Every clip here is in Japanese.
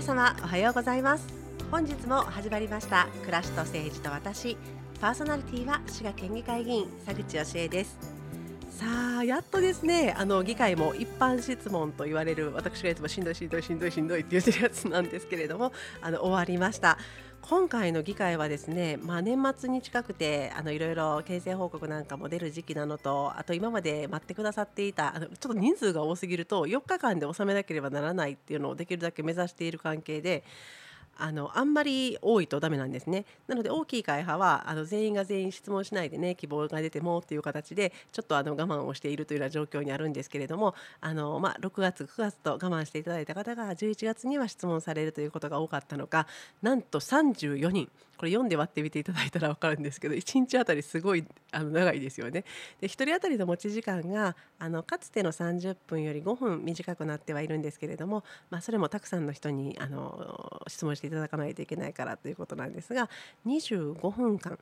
皆様おはようございます。本日も始まりました暮らしと政治と私。パーソナリティは滋賀県議会議員佐口義恵です。さあやっとですねあの議会も一般質問と言われる私がいつもしんどいしんどいしんどいしんどいって言ってるやつなんですけれどもあの終わりました。今回の議会はですね、まあ、年末に近くてあのいろいろ形成報告なんかも出る時期なのとあと今まで待ってくださっていたあのちょっと人数が多すぎると4日間で収めなければならないっていうのをできるだけ目指している関係であのあんまり多いとダメなんですねなので大きい会派はあの全員が全員質問しないでね希望が出てもっていう形でちょっとあの我慢をしているというような状況にあるんですけれどもあの、まあ、6月9月と我慢していただいた方が11月には質問されるということが多かったのかなんと34人これ読んで割ってみていただいたら分かるんですけど1日あたりすごいあの長いですよね。で1人当たりの持ち時間があのかつての30分より5分短くなってはいるんですけれども、まあ、それもたくさんの人にあの質問していただかないといけないからということなんですが25分間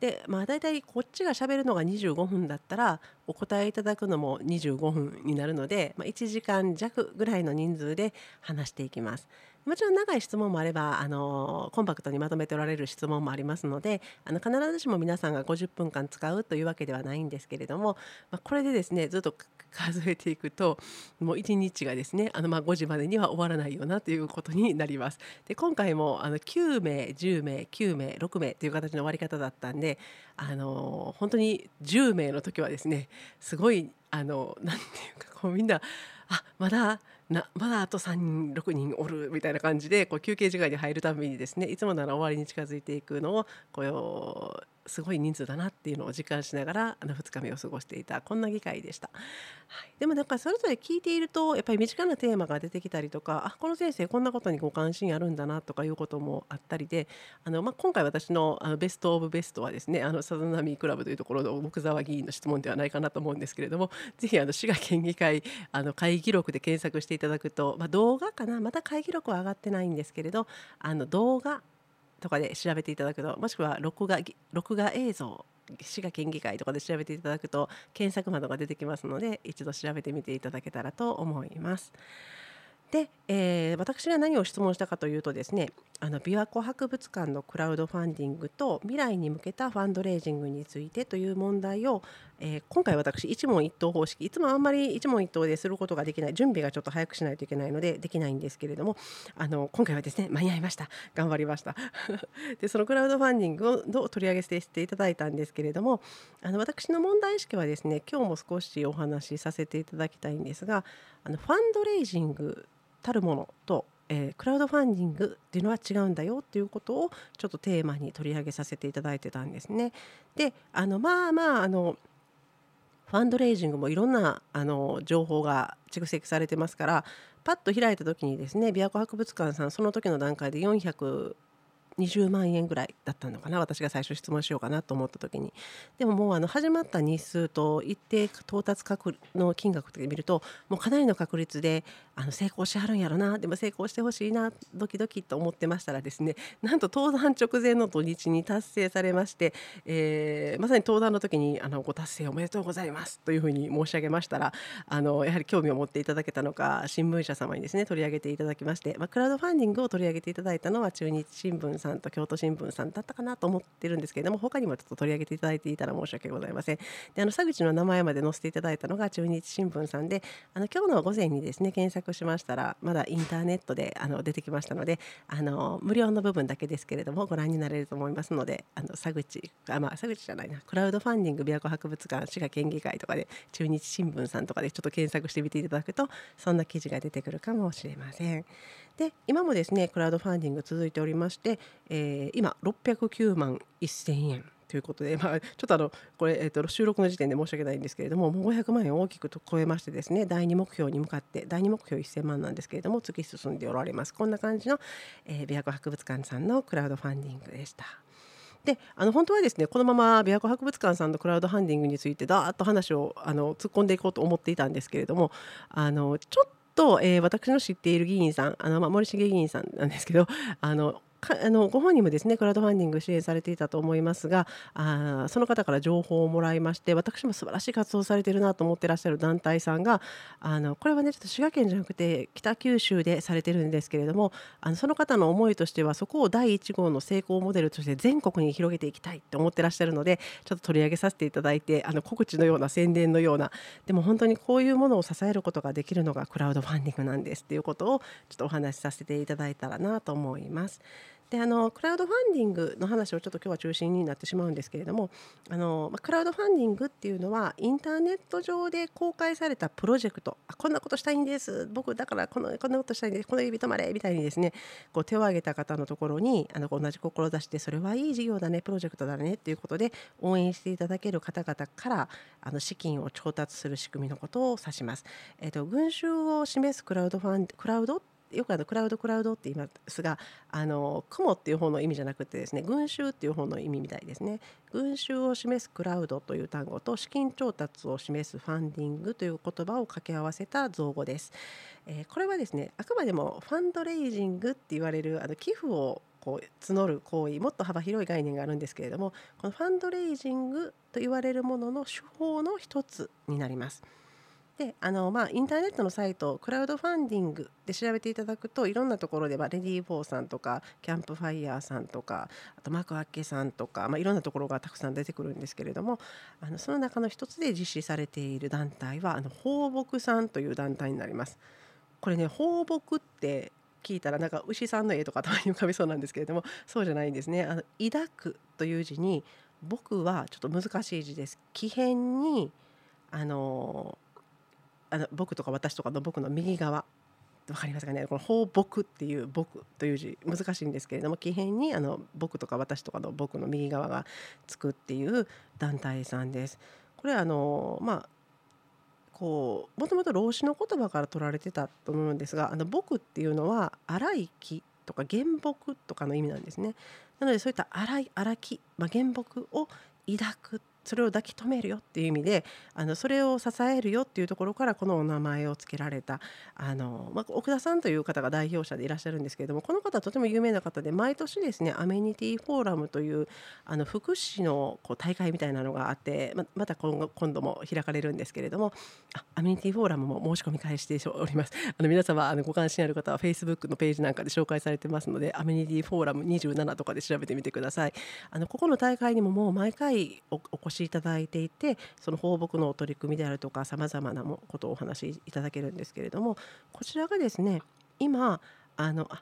でまあ大体こっちがしゃべるのが25分だったらお答えいただくのも25分になるので、まあ、1時間弱ぐらいの人数で話していきます。もちろん長い質問もあればあのコンパクトにまとめておられる質問もありますのであの必ずしも皆さんが50分間使うというわけではないんですけれども、まあ、これでですねずっと数えていくともう1日がですねあのまあ5時までには終わらないよなということになります。で今回もあの9名10名9名6名という形の終わり方だったんであの本当に10名の時はですねすごいあのなんていうかこうみんなあまだなまだあと3人6人おるみたいな感じでこう休憩時間に入るたびにですねいつもなら終わりに近づいていくのをこうすごい人数だなっていうのを実感しながらあの2日目を過ごしていたこんな議会でした、はい、でもなんかそれぞれ聞いているとやっぱり身近なテーマが出てきたりとかあこの先生こんなことにご関心あるんだなとかいうこともあったりであの、まあ、今回私のあのベスト・オブ・ベストはですねあのサザナミクラブというところの木沢議員の質問ではないかなと思うんですけれどもぜひあの滋賀県議会あの会議録で検索していただくと、まあ、動画かなまた会議録は上がってないんですけれどあの動画とかで調べていただくともしくは録画録画映像滋賀県議会とかで調べていただくと検索窓が出てきますので一度調べてみていただけたらと思います。で、えー、私が何を質問したかというとですねあの琵琶湖博物館のクラウドファンディングと未来に向けたファンドレイジングについてという問題を、えー、今回私一問一答方式いつもあんまり一問一答ですることができない。準備がちょっと早くしないといけないのでできないんですけれどもあの今回はですね間に合いました。頑張りました。でそのクラウドファンディングを取り上げさせていただいたんですけれどもあの私の問題意識はですね今日も少しお話しさせていただきたいんですがあのファンドレイジングたるものと、えー、クラウドファンディングっていうのは違うんだよっていうことをちょっとテーマに取り上げさせていただいてたんですね。であのまあまああのファンドレイジングもいろんなあの情報が蓄積されてますからパッと開いた時にですね琵琶湖博物館さんその時の段階で400 20万円ぐらいだったのかな私が最初質問しようかなと思った時に。でももうあの始まった日数と一定到達確の金額で見るともうかなりの確率であの成功しはるんやろな。でも成功してほしいなドキドキと思ってましたらですねなんと登壇直前の土日に達成されまして、えー、まさに登壇の時にあのご達成おめでとうございますというふうに申し上げましたらあのやはり興味を持っていただけたのか新聞社様にですね取り上げていただきまして、まあ、クラウドファンディングを取り上げていただいたのは中日新聞さんと京都新聞さんだったかなと思ってるんですけれども他にもちょっと取り上げていただいていたら申し訳ございませんであの佐口の名前まで載せていただいたのが中日新聞さんであの今日の午前にですね検索しましたらまだインターネットであの出てきましたのであの無料の部分だけですけれどもご覧になれると思いますのであの佐口あまあ佐口じゃないなクラウドファンディング琵琶湖博物館滋賀県議会とかで中日新聞さんとかでちょっと検索してみていただくとそんな記事が出てくるかもしれません。で今もですねクラウドファンディング続いておりまして、えー、今609万1000円ということで、まあ、ちょっとあのこれ、えー、と収録の時点で申し訳ないんですけれどももう500万円を大きく超えましてですね第2目標に向かって第2目標1000万なんですけれども突き進んでおられますこんな感じの、えー、琵琶湖博物館さんのクラウドファンディングでした。であの本当はですねこのまま琵琶湖博物館さんのクラウドファンディングについてだーっと話をあの突っ込んでいこうと思っていたんですけれどもあのちょっとと、えー、私の知っている議員さんあの、まあ、森重議員さんなんですけどあのあのご本人もですねクラウドファンディング支援されていたと思いますがあその方から情報をもらいまして私も素晴らしい活動されているなと思ってらっしゃる団体さんがあのこれはねちょっと滋賀県じゃなくて北九州でされてるんですけれどもあのその方の思いとしてはそこを第1号の成功モデルとして全国に広げていきたいと思ってらっしゃるのでちょっと取り上げさせていただいてあの告知のような宣伝のようなでも本当にこういうものを支えることができるのがクラウドファンディングなんですっていうことをちょっとお話しさせていただいたらなと思います。であのクラウドファンディングの話をちょっと今日は中心になってしまうんですけれどもあの、クラウドファンディングっていうのはインターネット上で公開されたプロジェクト。あこんなことしたいんです。僕だからこのこんなことしたいんです。この指止まれみたいにですねこう手を挙げた方のところにあの同じ志でそれはいい事業だねプロジェクトだねっていうことで応援していただける方々からあの資金を調達する仕組みのことを指します。えーと、群衆を示すクラウドファンクラウドよくあのクラウドクラウドって言いますがあの雲っていう方の意味じゃなくてですね群衆っていう方の意味みたいですね群衆を示すクラウドという単語と資金調達を示すファンディングという言葉を掛け合わせた造語です、えー、これはですねあくまでもファンドレイジングって言われるあの寄付をこう募る行為もっと幅広い概念があるんですけれどもこのファンドレイジングと言われるものの手法の一つになります。であのまあ、インターネットのサイトクラウドファンディングで調べていただくといろんなところで、まあ、レディー・フォーさんとかキャンプファイヤーさんとかあとマクアッケさんとか、まあ、いろんなところがたくさん出てくるんですけれどもあのその中の一つで実施されている団体はあの放牧さんという団体になります。これね放牧って聞いたらなんか牛さんの絵とかたまに浮かびそうなんですけれどもそうじゃないんですね。あの抱くという字に僕はちょっと難しい字です。木片にあのあの僕とか私とかの僕の右側分かりますかね？この放牧っていう僕という字難しいんですけれども木片にあの僕とか私とかの僕の右側がつくっていう団体さんです。これあのまあこうもともと老子の言葉から取られてたと思うんですがあの僕っていうのは荒い木とか原木とかの意味なんですね。なのでそういった荒い荒木、まあ、原木を抱くそれを抱き留めるよっていう意味であのそれを支えるよっていうところからこのお名前を付けられたあの、まあ、奥田さんという方が代表者でいらっしゃるんですけれどもこの方はとても有名な方で毎年ですねアメニティフォーラムというあの福祉のこう大会みたいなのがあってままた今後今度も開かれるんですけれどもアメニティフォーラムも申し込み開始しております。あの皆様あのご関心ある方は Facebook のページなんかで紹介されてますのでアメニティフォーラム27とかで調べてみてください。あのここの大会にももう毎回お越しいただいていてその放牧の取り組みであるとかさまざまなことをお話しいただけるんですけれどもこちらがですね今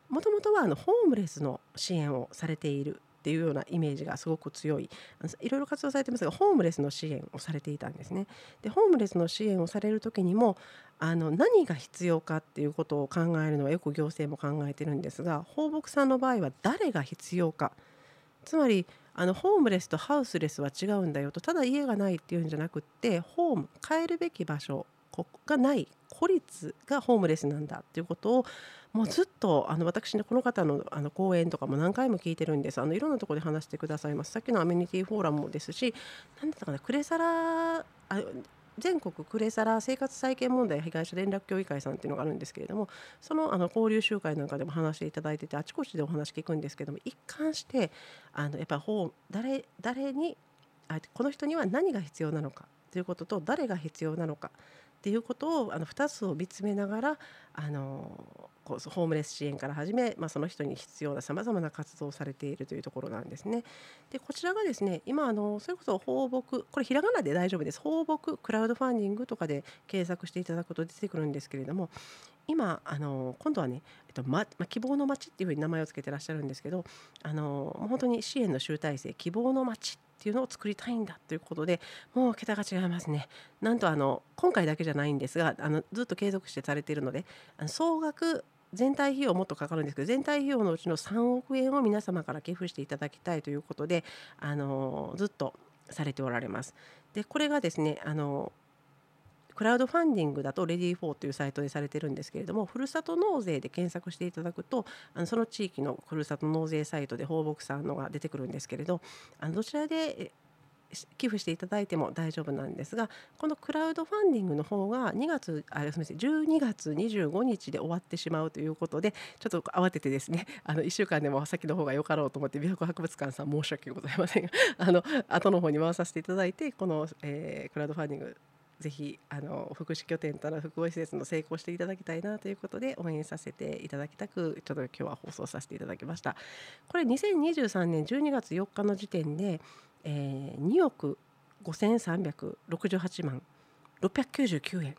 もともとはあのホームレスの支援をされているっていうようなイメージがすごく強いいろいろ活動されてますがホームレスの支援をされていたんですね。でホームレスの支援をされる時にもあの何が必要かっていうことを考えるのはよく行政も考えてるんですが放牧さんの場合は誰が必要かつまりあのホームレスとハウスレスは違うんだよとただ家がないっていうんじゃなくってホーム帰るべき場所がない孤立がホームレスなんだっていうことをもうずっとあの私ねこの方のあの講演とかも何回も聞いてるんです。あのいろんなところで話してくださいます。さっきのアメニティフォーラムもですし何だったかなクレサラあ全国クレサラ生活再建問題被害者連絡協議会さんっていうのがあるんですけれどもそのあの交流集会なんかでも話していただいててあちこちでお話聞くんですけども一貫してあのやっぱり誰誰にあこの人には何が必要なのかということと誰が必要なのかっていうことをあの2つを見つめながらあのこうホームレス支援から始め、まあ、その人に必要なさまざまな活動をされているというところなんですね。でこちらがですね今あのそれこそ放牧これひらがなで大丈夫です放牧クラウドファンディングとかで検索していただくと出てくるんですけれども今あの今度はね、えっとま、希望の街っていうふうに名前を付けてらっしゃるんですけどあの本当に支援の集大成希望の街ってっていうのを作りたいんだということでもう桁が違いますね。なんとあの今回だけじゃないんですがあのずっと継続してされているのであの総額全体費用もっとかかるんですけど全体費用のうちの3億円を皆様から寄付していただきたいということであのずっとされておられます。でこれがですねあのクラウドファンディングだとレディー4というサイトでされてるんですけれどもふるさと納税で検索していただくとあのその地域のふるさと納税サイトで放牧さんのが出てくるんですけれどあのどちらで寄付していただいても大丈夫なんですがこのクラウドファンディングの方が2月あすみません12月25日で終わってしまうということでちょっと慌ててですねあの1週間でも先の方がよかろうと思って琵琶湖博物館さん申し訳ございませんがあの後の方に回させていただいてこの、えー、クラウドファンディングぜひあの福祉拠点との複合施設の成功していただきたいなということで応援させていただきたくちょっと今日は放送させていただきましたこれ2023年12月4日の時点で、えー、2億5368万699円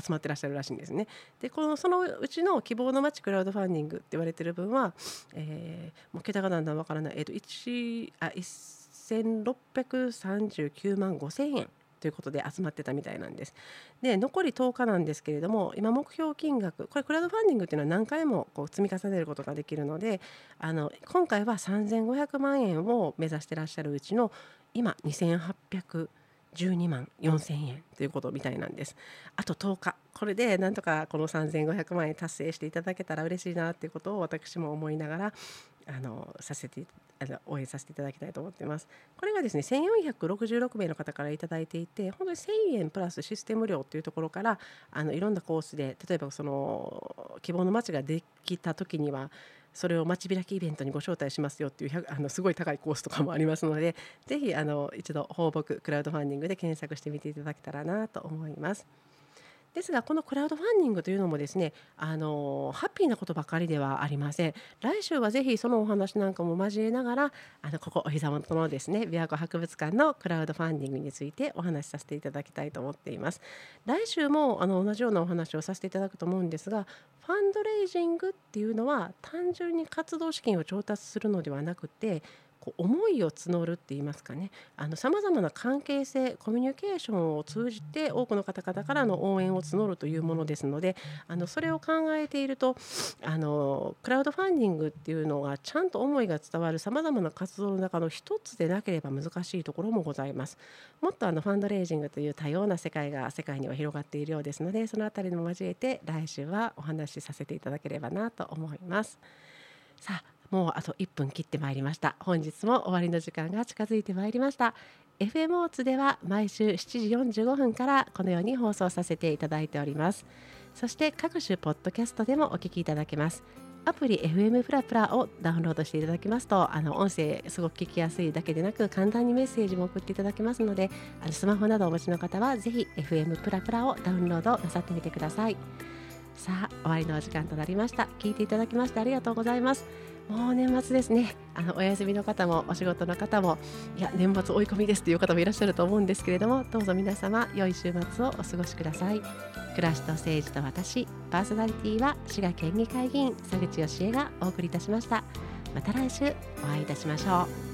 集まってらっしゃるらしいんですね。でこのそのうちの希望の街クラウドファンディングって言われてる分は、えー、もう桁がだんだんわからない、えーと、と1あ1639万5千円ということで集まってたみたいなんです。で残り10日なんですけれども今目標金額これクラウドファンディングっていうのは何回もこう積み重ねることができるのであの今回は3500万円を目指してらっしゃるうちの今2800 12万4000円ということみたいなんです。あと10日これでなんとかこの3500万円達成していただけたら嬉しいなっていうことを私も思いながらあのさせてあの応援させていただきたいと思ってます。これがですね1466名の方から頂いていて本当に1000円プラスシステム料というところからあのいろんなコースで例えばその希望の街ができた時にはそれを街開きイベントにご招待しますよっていうあのすごい高いコースとかもありますのでぜひあの一度放牧クラウドファンディングで検索してみていただけたらなと思います。ですがこのクラウドファンディングというのもですねあのハッピーなことばかりではありません。来週はぜひそのお話なんかも交えながらあのここお膝元のですね琵琶湖博物館のクラウドファンディングについてお話しさせていただきたいと思っています。来週もあの同じようなお話をさせていただくと思うんですがファンドレイジングっていうのは単純に活動資金を調達するのではなくてこう思いを募るって言いますかねさまざまな関係性コミュニケーションを通じて多くの方々からの応援を募るというものですのであのそれを考えているとあのクラウドファンディングっていうのがちゃんと思いが伝わるさまざまな活動の中の一つでなければ難しいところもございます。もっとあのファンドレイジングという多様な世界が世界には広がっているようですのでその辺りも交えて来週はお話しさせていただければなと思います。さあもうあと1分切ってまいりました。本日も終わりの時間が近づいてまいりました。FM オーツでは毎週7時45分からこのように放送させていただいております。そして各種ポッドキャストでもお聞きいただけます。アプリ FM プラプラをダウンロードしていただきますとあの音声すごく聞きやすいだけでなく簡単にメッセージも送っていただけますのであのスマホなどお持ちの方はぜひ FM プラプラをダウンロードなさってみてください。さあ終わりのお時間となりました。聞いていただきましてありがとうございます。もう年末ですね。あのお休みの方もお仕事の方もいや年末追い込みですという方もいらっしゃると思うんですけれどもどうぞ皆様良い週末をお過ごしください。暮らしと政治と私パーソナリティは滋賀県議会議員佐口義恵がお送りいたしました。また来週お会いいたしましょう。